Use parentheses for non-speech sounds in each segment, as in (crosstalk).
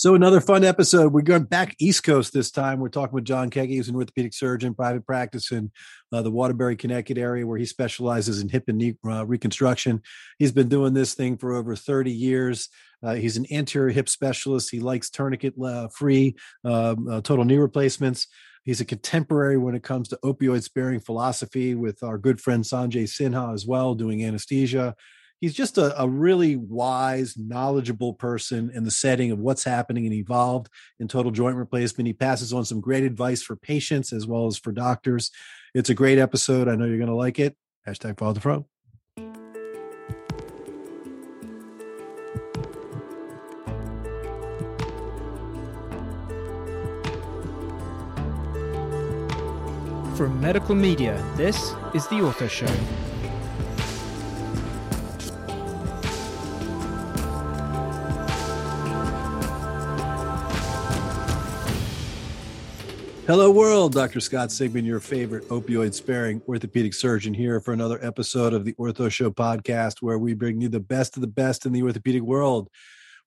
So another fun episode. We're going back East Coast this time. We're talking with John Keggi, who's an orthopedic surgeon, private practice in uh, the Waterbury, Connecticut area, where he specializes in hip and knee uh, reconstruction. He's been doing this thing for over 30 years. Uh, he's an anterior hip specialist. He likes tourniquet-free uh, um, uh, total knee replacements. He's a contemporary when it comes to opioid sparing philosophy with our good friend Sanjay Sinha as well, doing anesthesia he's just a, a, really wise, knowledgeable person in the setting of what's happening and evolved in total joint replacement. He passes on some great advice for patients as well as for doctors. It's a great episode. I know you're going to like it. Hashtag follow the fro. From Medical Media, this is The Ortho Show. Hello, world. Dr. Scott Sigman, your favorite opioid sparing orthopedic surgeon, here for another episode of the Ortho Show podcast, where we bring you the best of the best in the orthopedic world.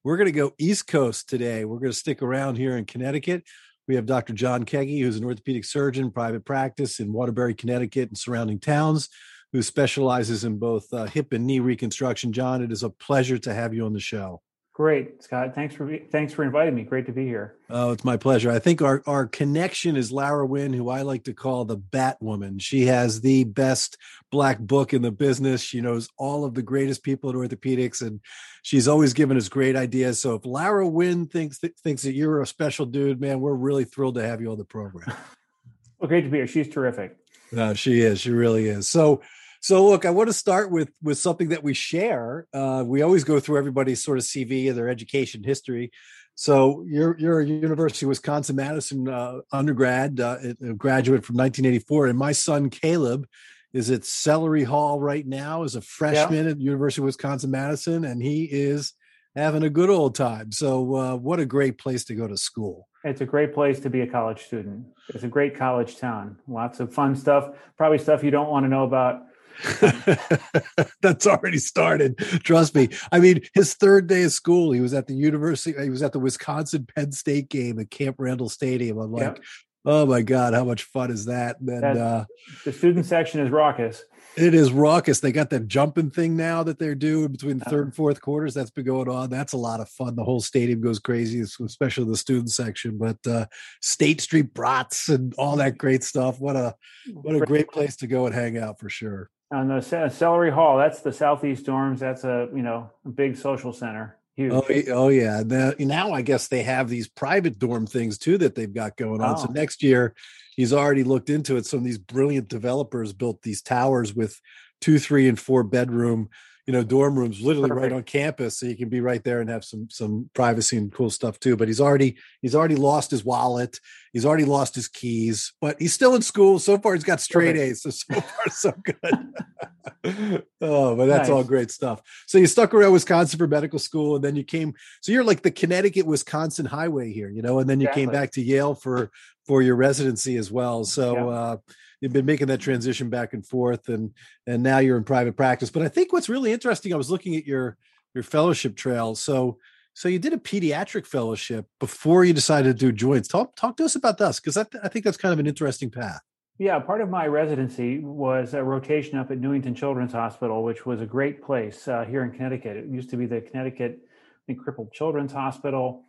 We're going to go East Coast today. We're going to stick around here in Connecticut. We have Dr. John Keggi, who's an orthopedic surgeon, private practice in Waterbury, Connecticut, and surrounding towns, who specializes in both uh, hip and knee reconstruction. John, it is a pleasure to have you on the show. Great, Scott. Thanks for thanks for inviting me. Great to be here. Oh, it's my pleasure. I think our our connection is Lara Wynn, who I like to call the Batwoman. She has the best black book in the business. She knows all of the greatest people in orthopedics, and she's always given us great ideas. So if Lara Wynn thinks th- thinks that you're a special dude, man, we're really thrilled to have you on the program. (laughs) well, great to be here. She's terrific. Uh, she is. She really is. So so look, I want to start with with something that we share. Uh, we always go through everybody's sort of CV and their education history. So you're you're a University of Wisconsin Madison uh, undergrad, uh, a graduate from 1984, and my son Caleb is at Sellery Hall right now as a freshman yeah. at University of Wisconsin Madison, and he is having a good old time. So uh, what a great place to go to school. It's a great place to be a college student. It's a great college town. Lots of fun stuff, probably stuff you don't want to know about (laughs) That's already started. Trust me. I mean, his third day of school, he was at the university, he was at the Wisconsin Penn State game at Camp Randall Stadium. I'm like, oh my God, how much fun is that? And uh, the student section is raucous. It is raucous. They got that jumping thing now that they're doing between the third and fourth quarters. That's been going on. That's a lot of fun. The whole stadium goes crazy, especially the student section. But uh, State Street brats and all that great stuff. What a what a great place to go and hang out for sure on the Sellery Hall. That's the Southeast Dorms. That's a you know a big social center. Huge. Oh, oh yeah. Now, now I guess they have these private dorm things too that they've got going on. Oh. So next year, he's already looked into it. Some of these brilliant developers built these towers with two, three, and four bedroom you know dorm rooms literally Perfect. right on campus so you can be right there and have some some privacy and cool stuff too but he's already he's already lost his wallet he's already lost his keys but he's still in school so far he's got straight Perfect. a's so so (laughs) far so good (laughs) oh but that's nice. all great stuff so you stuck around wisconsin for medical school and then you came so you're like the connecticut wisconsin highway here you know and then you exactly. came back to yale for for your residency as well so yeah. uh you've been making that transition back and forth and and now you're in private practice. But i think what's really interesting i was looking at your your fellowship trail. So so you did a pediatric fellowship before you decided to do joints. Talk talk to us about this because I, th- I think that's kind of an interesting path. Yeah part of my residency was a rotation up at newington children's hospital which was a great place uh, here in connecticut. It used to be the connecticut think, crippled children's hospital.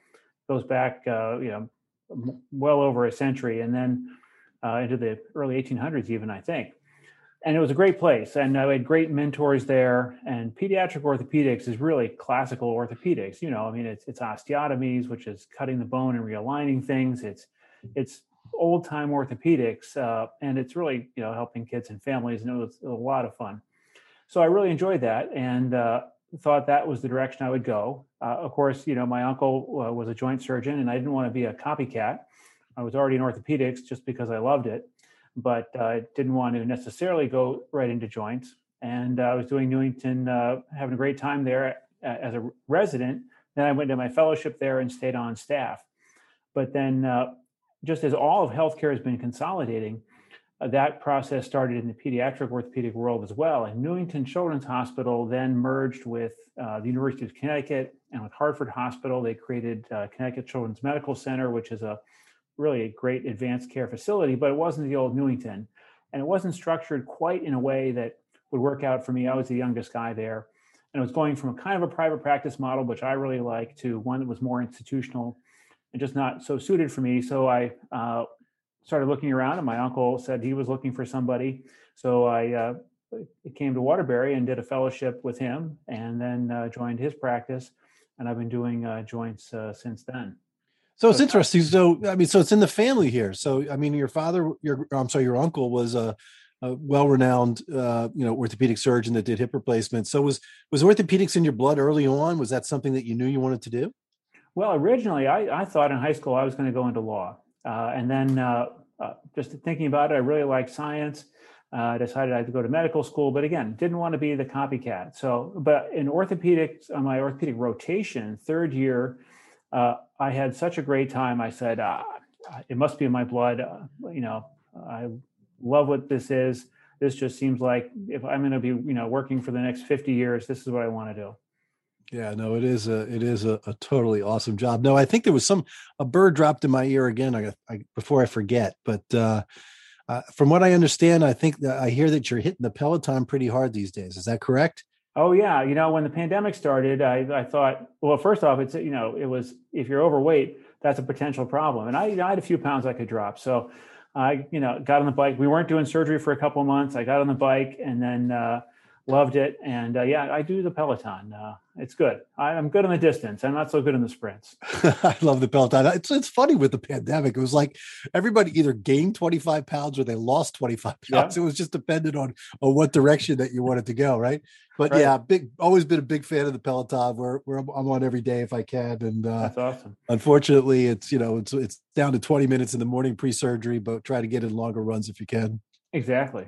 Goes back uh, you know well over a century. And then uh, into the early 1800s, even I think. And it was a great place, and I had great mentors there. And pediatric orthopedics is really classical orthopedics. You know, I mean, it's it's osteotomies, which is cutting the bone and realigning things. It's it's old time orthopedics, uh, and it's really you know helping kids and families, and it was, a lot of fun. So I really enjoyed that, and uh, thought that was the direction I would go. Uh, of course, you know, my uncle uh, was a joint surgeon, and I didn't want to be a copycat. I was already in orthopedics just because I loved it, but I uh, didn't want to necessarily go right into joints. And uh, I was doing Newington, uh, having a great time there as a resident. Then I went to my fellowship there and stayed on staff. But then, uh, just as all of healthcare has been consolidating, uh, that process started in the pediatric orthopedic world as well. And Newington Children's Hospital then merged with uh, the University of Connecticut and with Hartford Hospital. They created uh, Connecticut Children's Medical Center, which is a really a great advanced care facility, but it wasn't the old Newington. And it wasn't structured quite in a way that would work out for me. I was the youngest guy there. And it was going from a kind of a private practice model, which I really like, to one that was more institutional and just not so suited for me. So I uh, started looking around, and my uncle said he was looking for somebody. So I uh, came to Waterbury and did a fellowship with him, and then uh, joined his practice. And I've been doing uh, joints uh, since then. So it's interesting. So I mean, so it's in the family here. So I mean, your father, your I'm sorry, your uncle was a, a well-renowned, uh, you know, orthopedic surgeon that did hip replacements. So was was orthopedics in your blood early on? Was that something that you knew you wanted to do? Well, originally, I, I thought in high school I was going to go into law, uh, and then uh, uh, just thinking about it, I really liked science. Uh, I decided I had to go to medical school, but again, didn't want to be the copycat. So, but in orthopedics, on my orthopedic rotation, third year, uh, I had such a great time. I said, ah, it must be in my blood. Uh, you know, I love what this is. This just seems like if I'm going to be, you know, working for the next 50 years, this is what I want to do. Yeah, no, it is a it is a, a, totally awesome job. No, I think there was some a bird dropped in my ear again. I, I before I forget, but uh, uh, from what I understand, I think that I hear that you're hitting the Peloton pretty hard these days. Is that correct? Oh yeah, you know when the pandemic started, I, I thought, well, first off, it's you know it was if you're overweight, that's a potential problem, and I, I had a few pounds I could drop, so I you know got on the bike. We weren't doing surgery for a couple months. I got on the bike and then uh, loved it, and uh, yeah, I do the Peloton. Uh, it's good. I, am good in the distance. I'm not so good in the sprints. (laughs) I love the Peloton. It's it's funny with the pandemic. It was like everybody either gained 25 pounds or they lost 25 pounds. Yeah. It was just dependent on on what direction that you wanted to go, right? But right. yeah, big. Always been a big fan of the Peloton. Where where I'm, I'm on every day if I can. And uh, that's awesome. Unfortunately, it's you know it's it's down to 20 minutes in the morning pre-surgery, but try to get in longer runs if you can. Exactly.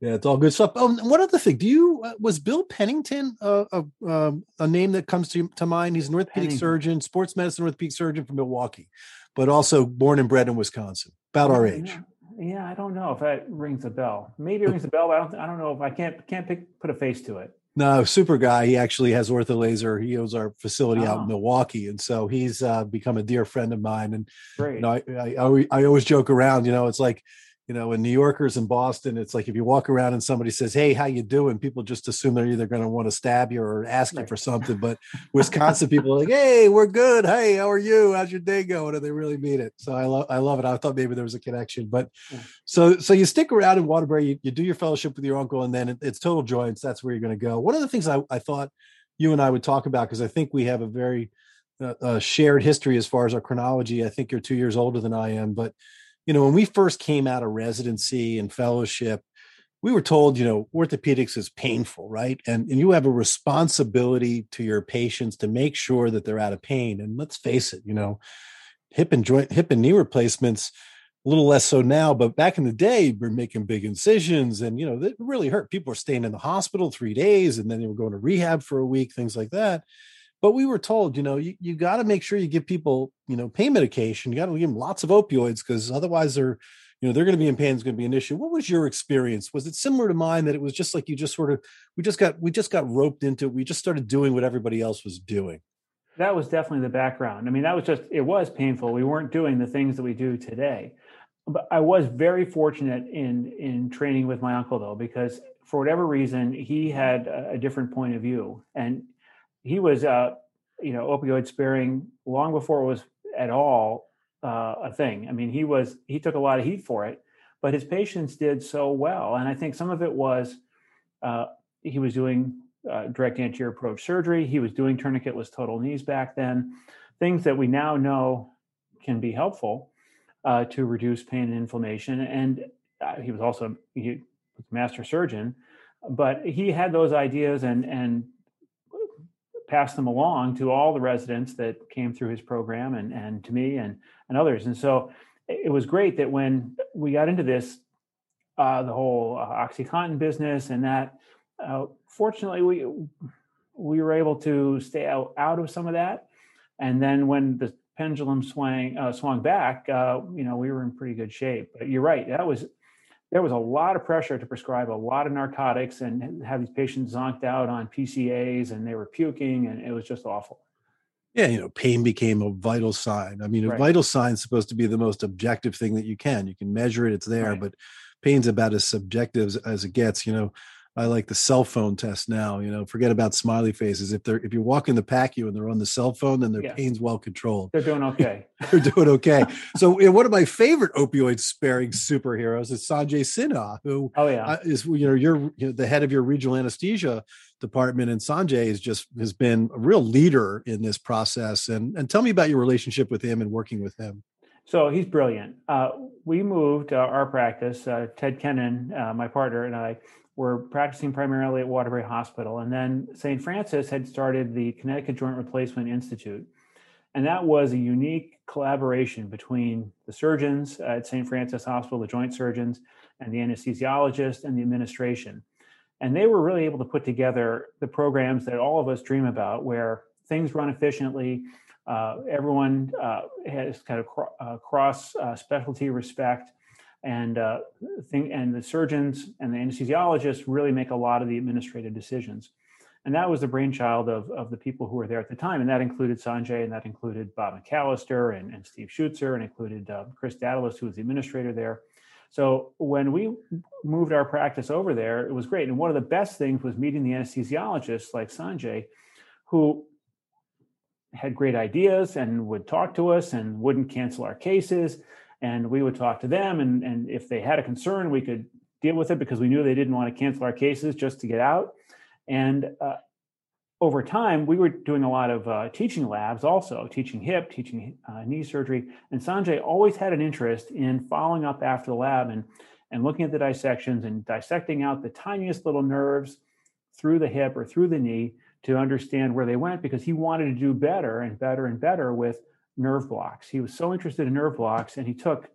Yeah, it's all good stuff. Oh, one other thing. Do you uh, was Bill Pennington uh, a um, a name that comes to to mind? He's an orthopedic Pennington. surgeon, sports medicine orthopedic surgeon from Milwaukee, but also born and bred in Wisconsin. About our age. Yeah, I don't know if that rings a bell. Maybe it rings a bell. but I don't. I don't know if I can't can't pick, put a face to it. No, super guy. He actually has ortholaser. He owns our facility oh. out in oh. Milwaukee, and so he's uh, become a dear friend of mine. And Great. you know, I, I, I always joke around. You know, it's like you know in new yorkers in boston it's like if you walk around and somebody says hey how you doing? people just assume they're either going to want to stab you or ask right. you for something but (laughs) wisconsin people are like hey we're good. Hey how are you? How's your day going? and they really mean it. So i love i love it. I thought maybe there was a connection but yeah. so so you stick around in waterbury you, you do your fellowship with your uncle and then it, it's total joints that's where you're going to go. One of the things I, I thought you and i would talk about because i think we have a very uh, uh, shared history as far as our chronology. I think you're two years older than i am but you know, when we first came out of residency and fellowship, we were told, you know, orthopedics is painful, right? And, and you have a responsibility to your patients to make sure that they're out of pain. And let's face it, you know, hip and joint, hip and knee replacements, a little less so now, but back in the day, we're making big incisions and, you know, that really hurt. People were staying in the hospital three days and then they were going to rehab for a week, things like that. But we were told, you know, you, you got to make sure you give people, you know, pain medication. You got to give them lots of opioids because otherwise they're, you know, they're going to be in pain. Is going to be an issue. What was your experience? Was it similar to mine that it was just like you just sort of, we just got, we just got roped into it. We just started doing what everybody else was doing. That was definitely the background. I mean, that was just, it was painful. We weren't doing the things that we do today. But I was very fortunate in in training with my uncle though, because for whatever reason, he had a different point of view. And he was uh, you know opioid sparing long before it was at all uh, a thing. I mean, he was he took a lot of heat for it, but his patients did so well, and I think some of it was uh, he was doing uh, direct anterior approach surgery. He was doing tourniquetless total knees back then, things that we now know can be helpful uh, to reduce pain and inflammation. And uh, he was also he was a master surgeon, but he had those ideas and and passed them along to all the residents that came through his program and, and to me and, and others. And so it was great that when we got into this, uh, the whole uh, OxyContin business and that, uh, fortunately, we, we were able to stay out, out of some of that. And then when the pendulum swang, uh, swung back, uh, you know, we were in pretty good shape. But you're right. That was, there was a lot of pressure to prescribe a lot of narcotics and have these patients zonked out on PCAs and they were puking and it was just awful. Yeah, you know, pain became a vital sign. I mean, a vital sign is supposed to be the most objective thing that you can. You can measure it, it's there, right. but pain's about as subjective as, as it gets. You know, I like the cell phone test now. You know, forget about smiley faces. If they're if you're walking the PACU and they're on the cell phone, then their yeah. pain's well controlled. They're doing okay. (laughs) they're doing okay. so you know, one of my favorite opioid sparing superheroes is Sanjay Sinha, who oh yeah uh, is you know you're you know, the head of your regional anesthesia department, and Sanjay is just has been a real leader in this process. And and tell me about your relationship with him and working with him. So he's brilliant. Uh, we moved uh, our practice. Uh, Ted Kennan, uh, my partner, and I were practicing primarily at Waterbury Hospital. And then St. Francis had started the Connecticut Joint Replacement Institute. And that was a unique collaboration between the surgeons at St. Francis Hospital, the joint surgeons, and the anesthesiologist and the administration. And they were really able to put together the programs that all of us dream about, where things run efficiently, uh, everyone uh, has kind of cro- uh, cross uh, specialty respect, and uh, thing, and the surgeons and the anesthesiologists really make a lot of the administrative decisions. And that was the brainchild of, of the people who were there at the time. And that included Sanjay, and that included Bob McAllister and, and Steve Schutzer, and included uh, Chris Dadlez, who was the administrator there. So when we moved our practice over there, it was great. And one of the best things was meeting the anesthesiologists like Sanjay, who had great ideas and would talk to us and wouldn't cancel our cases and we would talk to them and, and if they had a concern we could deal with it because we knew they didn't want to cancel our cases just to get out. And uh, over time we were doing a lot of uh, teaching labs also teaching hip teaching uh, knee surgery. And sanjay always had an interest in following up after the lab and and looking at the dissections and dissecting out the tiniest little nerves through the hip or through the knee to understand where they went because he wanted to do better and better and better with nerve blocks. He was so interested in nerve blocks, and he took,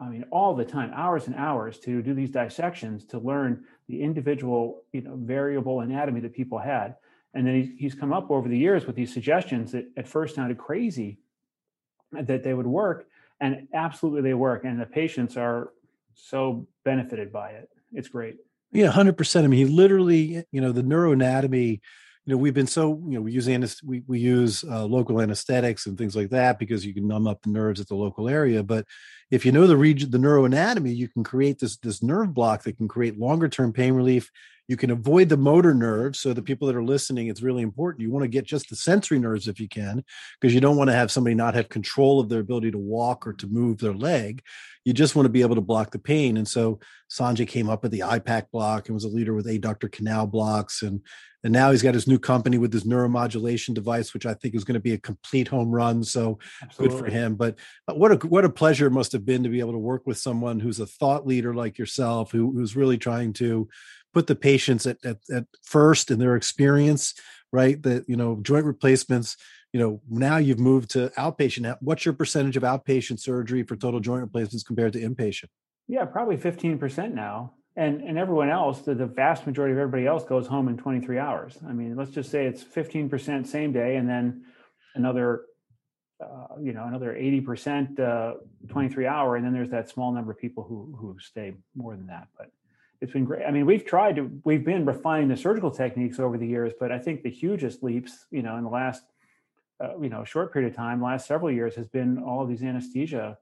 I mean, all the time, hours and hours to do these dissections to learn the individual, you know, variable anatomy that people had. And then he's, he's come up over the years with these suggestions that at first sounded crazy that they would work, and absolutely they work. And the patients are so benefited by it. It's great. Yeah, hundred percent. I mean, he literally, you know, the neuroanatomy you know we've been so you know we use anest- we, we use uh, local anesthetics and things like that because you can numb up the nerves at the local area but if you know the region the neuroanatomy you can create this this nerve block that can create longer term pain relief you can avoid the motor nerves so the people that are listening it's really important you want to get just the sensory nerves if you can because you don't want to have somebody not have control of their ability to walk or to move their leg you just want to be able to block the pain and so sanjay came up with the iPACK block and was a leader with adductor canal blocks and and now he's got his new company with his neuromodulation device, which I think is going to be a complete home run. So Absolutely. good for him. But what a what a pleasure it must have been to be able to work with someone who's a thought leader like yourself, who, who's really trying to put the patients at, at, at first in their experience, right? That you know, joint replacements. You know, now you've moved to outpatient. What's your percentage of outpatient surgery for total joint replacements compared to inpatient? Yeah, probably 15% now and and everyone else the, the vast majority of everybody else goes home in 23 hours i mean let's just say it's 15% same day and then another uh, you know another 80% uh, 23 hour and then there's that small number of people who who stay more than that but it's been great i mean we've tried to we've been refining the surgical techniques over the years but i think the hugest leaps you know in the last uh, you know short period of time last several years has been all of these anesthesia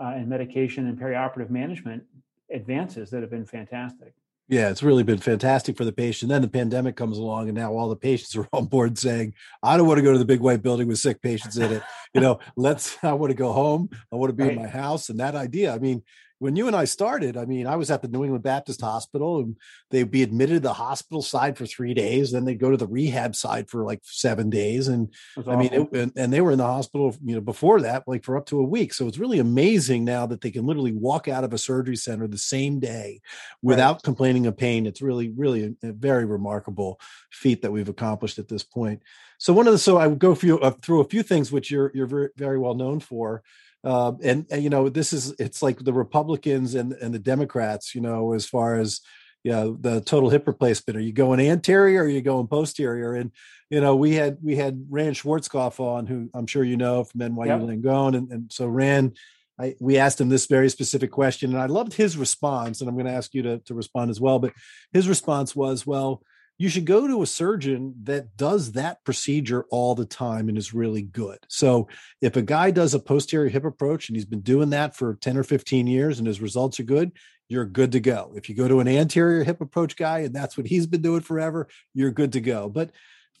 uh, and medication and perioperative management advances that have been fantastic. Yeah, it's really been fantastic for the patient. Then the pandemic comes along, and now all the patients are (laughs) on board saying, "I don't want to go to the big white building with sick patients in it. You know, let's. (laughs) I want to go home. I want to be right. in my house." And that idea, I mean, when you and I started, I mean, I was at the New England Baptist Hospital and they'd be admitted to the hospital side for three days. Then they'd go to the rehab side for like seven days. And I mean, it, and, and, they were in the hospital, you know, before that, like for up to a week. So it's really amazing now that they can literally walk out of a surgery center the same day without right. complaining of pain. It's really, really a, a, very remarkable feat that we've accomplished at this point. So one of the, so I would go through, uh, through a few things, which you're, you're very, very well known for. Uh, and, and, you know this is it's like the republicans and and the democrats you know as far as you know the total hip replacement are you going anterior or are you going posterior and you know we had we had ran schwarzkopf on who i'm sure you know from nyu yep. langone and, and so ran I, we asked him this very specific question, and I loved his response. And I'm going to ask you to, to respond as well. But his response was, well, you should go to a surgeon that does that procedure all the time and is really good. So if a guy does a posterior hip approach and he's been doing that for 10 or 15 years and his results are good, you're good to go. If you go to an anterior hip approach guy and that's what he's been doing forever, you're good to go. But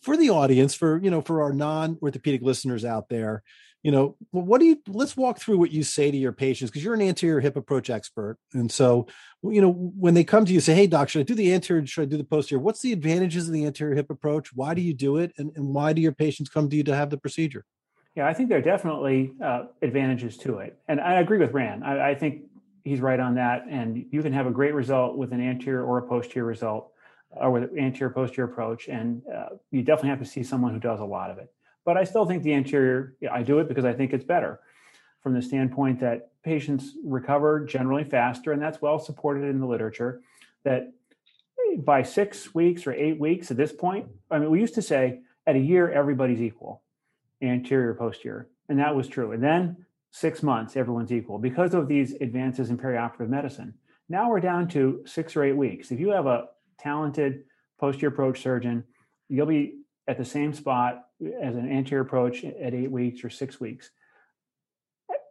for the audience, for you know, for our non-orthopedic listeners out there, you know, what do you let's walk through what you say to your patients because you're an anterior hip approach expert. And so, you know, when they come to you say, Hey doc, should I do the anterior? Should I do the posterior? What's the advantages of the anterior hip approach? Why do you do it? And, and why do your patients come to you to have the procedure? Yeah, I think there are definitely uh, advantages to it. And I agree with ran I, I think he's right on that. And you can have a great result with an anterior or a posterior result or with an anterior posterior approach. And uh, you definitely have to see someone who does a lot of it. But I still think the anterior, I do it because I think it's better from the standpoint that patients recover generally faster, and that's well supported in the literature. That by six weeks or eight weeks at this point, I mean, we used to say at a year, everybody's equal, anterior, posterior. And that was true. And then six months, everyone's equal because of these advances in perioperative medicine. Now we're down to six or eight weeks. If you have a talented posterior approach surgeon, you'll be at the same spot as an anterior approach at eight weeks or six weeks.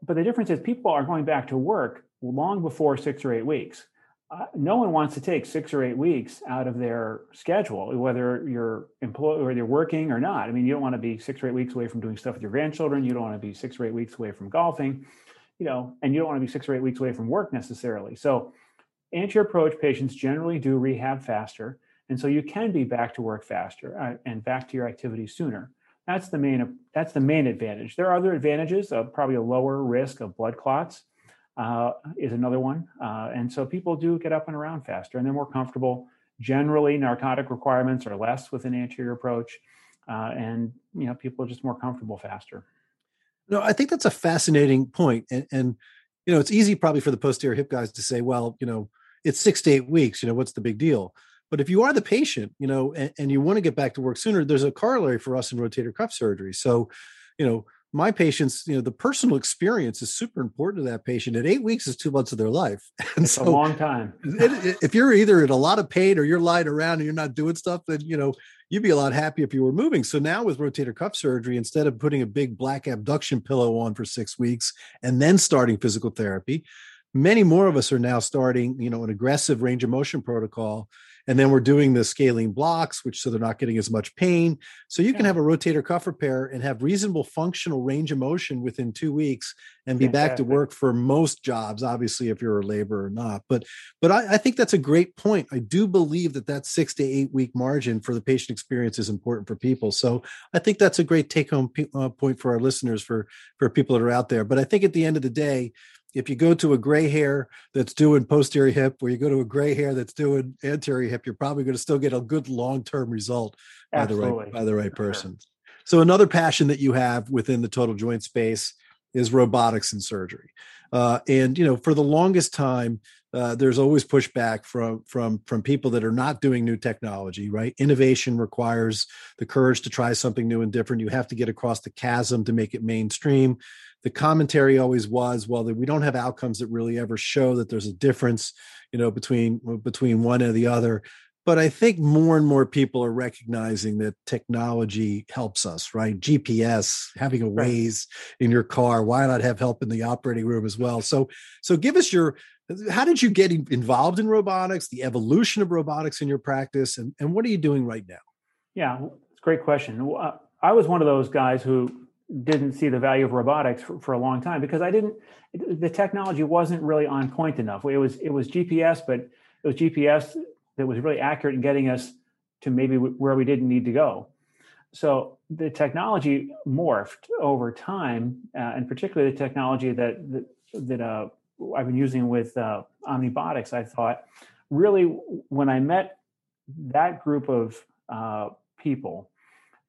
But the difference is people are going back to work long before six or eight weeks. Uh, no one wants to take six or eight weeks out of their schedule, whether you're employed or you're working or not. I mean, you don't want to be six or eight weeks away from doing stuff with your grandchildren. You don't want to be six or eight weeks away from golfing, you know, and you don't want to be six or eight weeks away from work necessarily. So, anterior approach patients generally do rehab faster, and so you can be back to work faster uh, and back to your activities sooner. That's the main that's the main advantage. There are other advantages. Uh, probably a lower risk of blood clots uh, is another one, uh, and so people do get up and around faster, and they're more comfortable. Generally, narcotic requirements are less with an anterior approach, uh, and you know people are just more comfortable faster. No, I think that's a fascinating point, and, and you know it's easy probably for the posterior hip guys to say, well, you know, it's six to eight weeks. You know, what's the big deal? But if you are the patient, you know, and, and you want to get back to work sooner, there's a corollary for us in rotator cuff surgery. So, you know, my patients, you know, the personal experience is super important to that patient. At eight weeks is two months of their life. (laughs) And it's so, a long time. if you're either in a lot of pain or you're lying around and you're not doing stuff, then you know you'd be a lot happier if you were moving. So now with rotator cuff surgery, instead of putting a big black abduction pillow on for six weeks and then starting physical therapy, many more of us are now starting, you know, an aggressive range of motion protocol and then we're doing the scalene blocks, which so they're not getting as much pain. So you yeah. can have a rotator cuff repair and have reasonable functional range of motion within two weeks and be back to work for most jobs. Obviously, if you're a laborer or not, but but I, I think that's a great point. I do believe that that six to eight week margin for the patient experience is important for people. So I think that's a great take home uh, point for our listeners for for people that are out there. But I think at the end of the day if you go to a gray hair that's doing posterior hip or you go to a gray hair that's doing anterior hip you're probably going to still get a good long-term result by the right by the right person. So another passion that you have within the total joint space is robotics and surgery. Uh, and you know for the longest time uh, there's always pushback from from from people that are not doing new technology right? Innovation requires the courage to try something new and different. You have to get across the chasm to make it mainstream the commentary always was well that we don't have outcomes that really ever show that there's a difference you know between uh, between one and the other. But i think more and more people are recognizing that technology helps us right? Gps having a waze in your car why not have help in the operating room as well? So so give us your how did you get involved in robotics the evolution of robotics in your practice and, and what are you doing right now? Yeah it's a great question. I was one of those guys who didn't see the value of robotics for, for, a long time because I didn't the technology wasn't really on point enough. It was it was GPS, but it was GPS that was really accurate in getting us to maybe where we didn't need to go. So the technology morphed over time, uh, and particularly the technology that that, that uh, I've been using with uh, OMNIBotics. I thought really when I met that group of uh, people,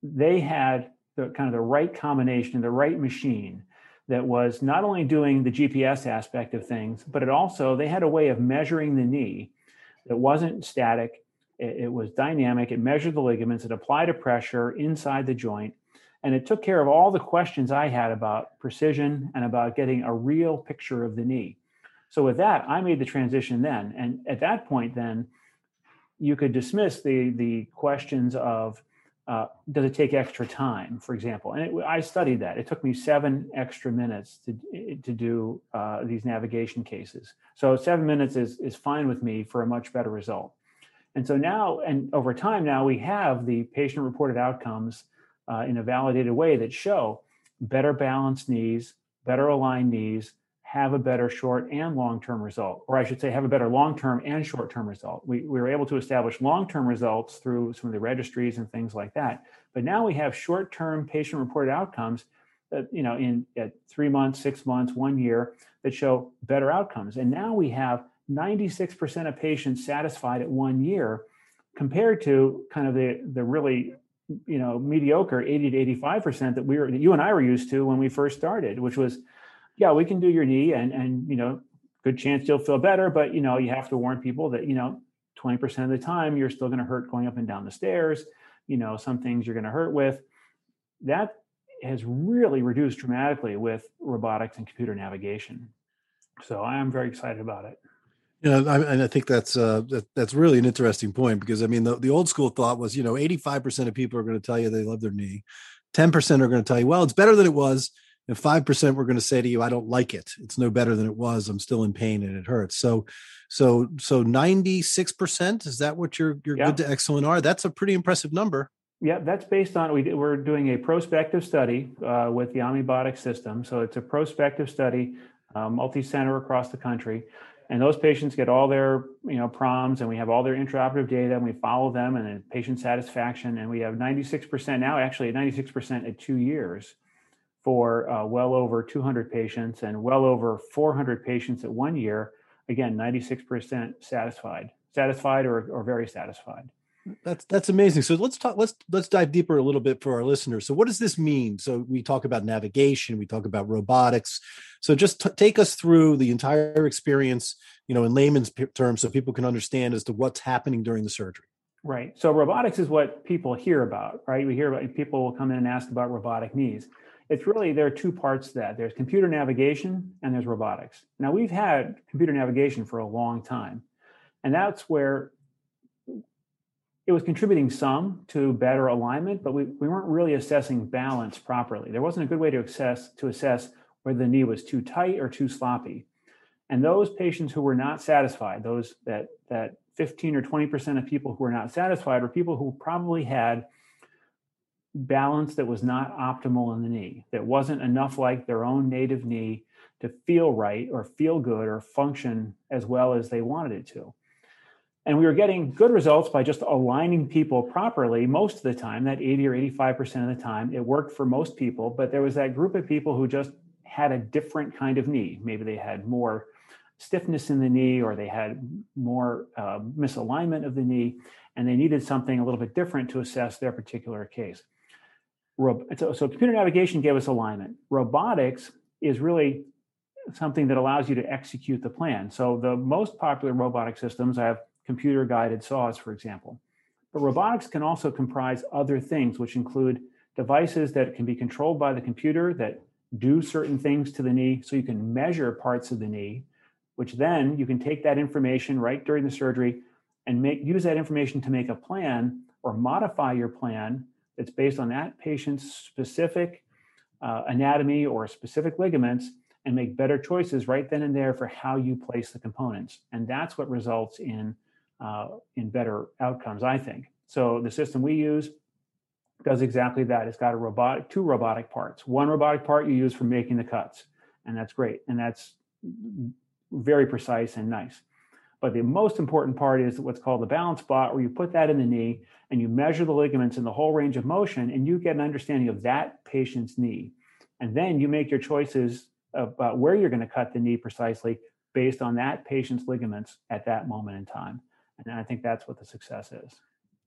they had the kind of the right combination, the right machine that was not only doing the GPS aspect of things, but it also they had a way of measuring the knee that wasn't static. It, it was dynamic. It measured the ligaments. It applied a pressure inside the joint, And it took care of all the questions I had about precision and about getting a real picture of the knee. So with that, I made the transition then. And at that point, then you could dismiss the the questions of uh, does it take extra time, for example? And it, I studied that. It took me seven extra minutes to to do uh, these navigation cases. So seven minutes is is fine with me for a much better result. And so now, and over time, now we have the patient reported outcomes uh, in a validated way that show better balanced knees, better aligned knees, have a better short and long term result, or I should say, have a better long term and short term result. We, we were able to establish long term results through some of the registries and things like that. But now we have short term patient reported outcomes that, you know, in at three months, six months, one year that show better outcomes. And now we have 96% of patients satisfied at one year compared to kind of the, the really you know mediocre 80 to 85% that we were that you and I were used to when we first started, which was yeah, we can do your knee and and you know, good chance you'll feel better, but you know, you have to warn people that, you know, 20% of the time you're still going to hurt going up and down the stairs, you know, some things you're going to hurt with. That has really reduced dramatically with robotics and computer navigation. So I am very excited about it. Yeah, and I think that's uh, that, that's really an interesting point because I mean the, the old school thought was you know 85% of people are going to tell you they love their knee, 10% are going to tell you well it's better than it was, and 5% we're going to say to you i don't like it. It's no better than it was. I'm still in pain and it hurts. So so so 96% is that what your your yeah. good to excellent are that's a pretty impressive number. Yeah that's based on we, we're doing a prospective study uh, with the omnibotic system. So it's a prospective study uh, multi-center across the country. And those patients get all their you know proms and we have all their intraoperative data and we follow them and then patient satisfaction. And we have 96% now actually 96% at two years for uh, well over 200 patients and well over 400 patients at one year. Again, 96% satisfied, satisfied or, or very satisfied. That's that's amazing. So let's talk. Let's let's dive deeper a little bit for our listeners. So what does this mean? So we talk about navigation, we talk about robotics. So just t- take us through the entire experience, you know, in layman's p- terms, so people can understand as to what's happening during the surgery. Right. So robotics is what people hear about, right? We hear about people will come in and ask about robotic knees it's really there are two parts to that. There's computer navigation and there's robotics. Now we've had computer navigation for a long time and that's where it was contributing some to better alignment but we, we weren't really assessing balance properly. There wasn't a good way to assess to assess whether the knee was too tight or too sloppy. And those patients who were not satisfied those that that 15 or 20% of people who were not satisfied were people who probably had balance that was not optimal in the knee, that wasn't enough like their own native knee to feel right or feel good or function as well as they wanted it to. And we were getting good results by just aligning people properly most of the time, that 80 or 85% of the time. It worked for most people, but there was that group of people who just had a different kind of knee. Maybe they had more stiffness in the knee or they had more uh, misalignment of the knee, and they needed something a little bit different to assess their particular case so, so computer navigation gave us alignment. Robotics is really something that allows you to execute the plan. So the most popular robotic systems have computer guided saws, for example. But robotics can also comprise other things, which include devices that can be controlled by the computer that do certain things to the knee. So you can measure parts of the knee, which then you can take that information right during the surgery and make use that information to make a plan or modify your plan it's based on that patient's specific uh, anatomy or specific ligaments and make better choices right then and there for how you place the components. And that's what results in, uh, in better outcomes, I think. So the system we use does exactly that. It's got a robotic, two robotic parts. One robotic part you use for making the cuts, and that's great. And that's very precise and nice. But the most important part is what's called the BalanceBot, where you put that in the knee and you measure the ligaments in the whole range of motion, and you get an understanding of that patient's knee. And then you make your choices about where you're going to cut the knee precisely based on that patient's ligaments at that moment in time. And I think that's what the success is.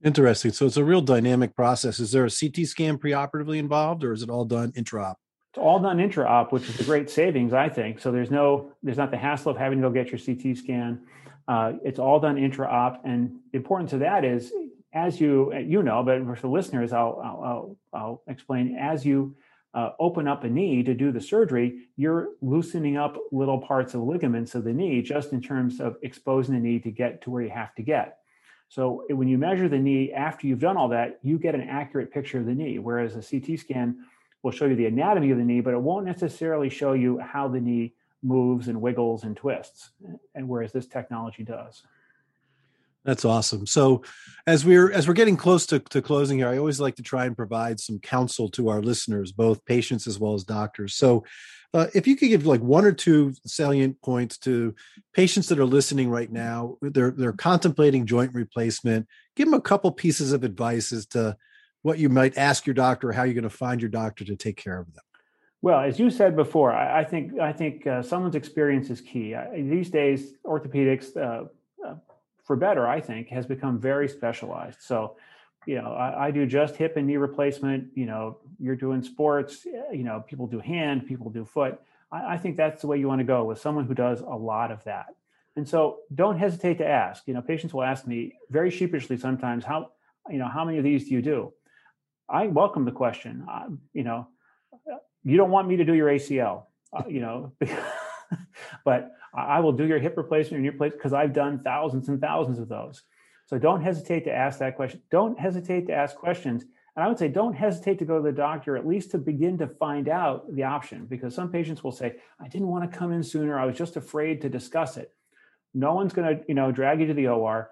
Interesting. So it's a real dynamic process. Is there a CT scan preoperatively involved, or is it all done intra-op? It's all done intra-op, which is a great savings, I think. So there's no, there's not the hassle of having to go get your CT scan. Uh, it's all done intra-op, and the importance of that is as you you know, but for the listeners, I'll I'll, I'll explain. As you uh, open up a knee to do the surgery, you're loosening up little parts of ligaments of the knee just in terms of exposing the knee to get to where you have to get. So when you measure the knee after you've done all that, you get an accurate picture of the knee, whereas a CT scan will show you the anatomy of the knee, but it won't necessarily show you how the knee moves and wiggles and twists, and whereas this technology does. That's awesome. So, as we're as we're getting close to, to closing here, I always like to try and provide some counsel to our listeners, both patients as well as doctors. So, uh, if you could give like one or two salient points to patients that are listening right now, they're they're contemplating joint replacement. Give them a couple pieces of advice as to what you might ask your doctor, or how you're going to find your doctor to take care of them. Well, as you said before, I, I think I think uh, someone's experience is key. I, these days, orthopedics uh, for better, I think, has become very specialized. So, you know, I, I, do just hip and knee replacement. You know, you're doing sports. You know, people do hand, people do foot. I, I think that's the way you want to go with someone who does a lot of that. And so, don't hesitate to ask. You know, patients will ask me very sheepishly sometimes, "How, you know, how many of these do you do?" I welcome the question. Uh, you know, you don't want me to do your ACL. Uh, you know, (laughs) but I will do your hip replacement in your place because I've done thousands and thousands of those. So don't hesitate to ask that question. Don't hesitate to ask questions. And I would say don't hesitate to go to the doctor at least to begin to find out the option because some patients will say, I didn't want to come in sooner. I was just afraid to discuss it. No one's going to, you know, drag you to the OR.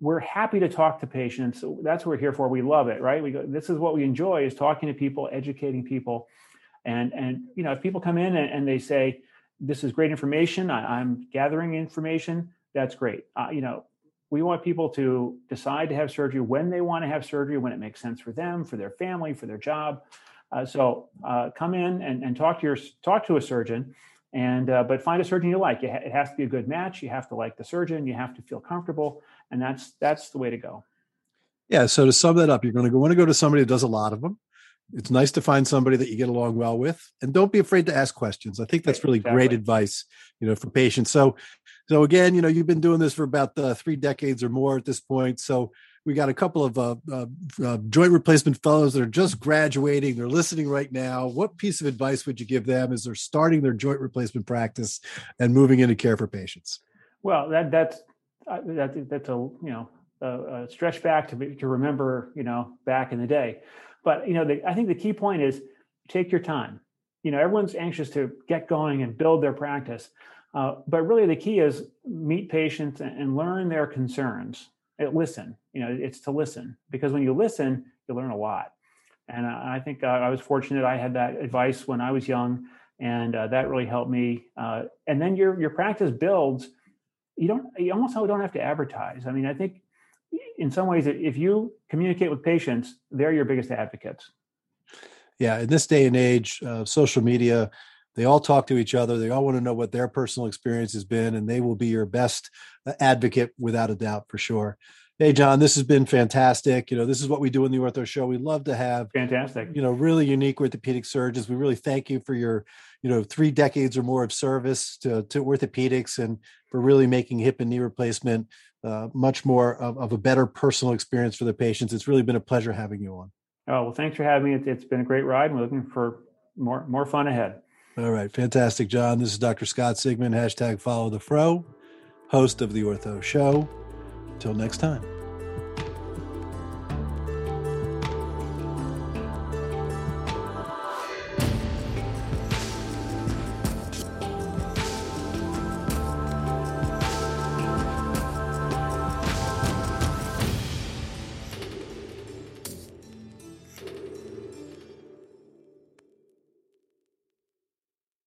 We're happy to talk to patients. That's what we're here for. We love it, right? We go, this is what we enjoy is talking to people, educating people. And and you know, if people come in and, and they say, this is great information. I, am gathering information. That's great. Uh, you know, we want people to decide to have surgery when they want to have surgery, when it makes sense for them, for their family, for their job. Uh, so uh, come in and, and, talk to your talk to a surgeon, and uh, but find a surgeon you like. It has to be a good match. You have to like the surgeon. You have to feel comfortable, and that's that's the way to go. Yeah. So to sum that up, you're going to want to go to somebody who does a lot of them it's nice to find somebody that you get along well with and don't be afraid to ask questions. I think that's really exactly. great advice you know for patients. So so again you know you've been doing this for about uh, three decades or more at this point so we got a couple of uh, uh, uh, joint replacement fellows that are just graduating. They're listening right now. What piece of advice would you give them as they're starting their joint replacement practice and moving into care for patients? Well that that's uh, that, that's a you know a, a stretch back to, to remember you know back in the day but you know, the, I think the key point is take your time. You know, everyone's anxious to get going and build their practice, uh, but really the key is meet patients and, and learn their concerns. It, listen. You know, it's to listen because when you listen, you learn a lot. And uh, I think uh, I was fortunate. I had that advice when I was young, and uh, that really helped me. Uh, and then your your practice builds. You don't. You almost don't have to advertise. I mean, I think in some ways, if you communicate with patients, they're your biggest advocates. Yeah, in this day and age, uh, social media, they all talk to each other. They all want to know what their personal experience has been, and they will be your best uh, advocate without a doubt for sure. Hey, John, this has been fantastic. You know, this is what we do in the Ortho Show. We love to have fantastic, you know, really unique orthopedic surgeons. We really thank you for your, you know, three decades or more of service to, to orthopedics and for really making hip and knee replacement uh, much more of, of, a better personal experience for the patients. It's really been a pleasure having you on. Oh well, thanks for having me. it's been a great ride. We're looking for more more fun ahead. All right, fantastic, John. This is Dr. Scott Sigman. Hashtag Follow the Fro, host of the Ortho Show. Until next time.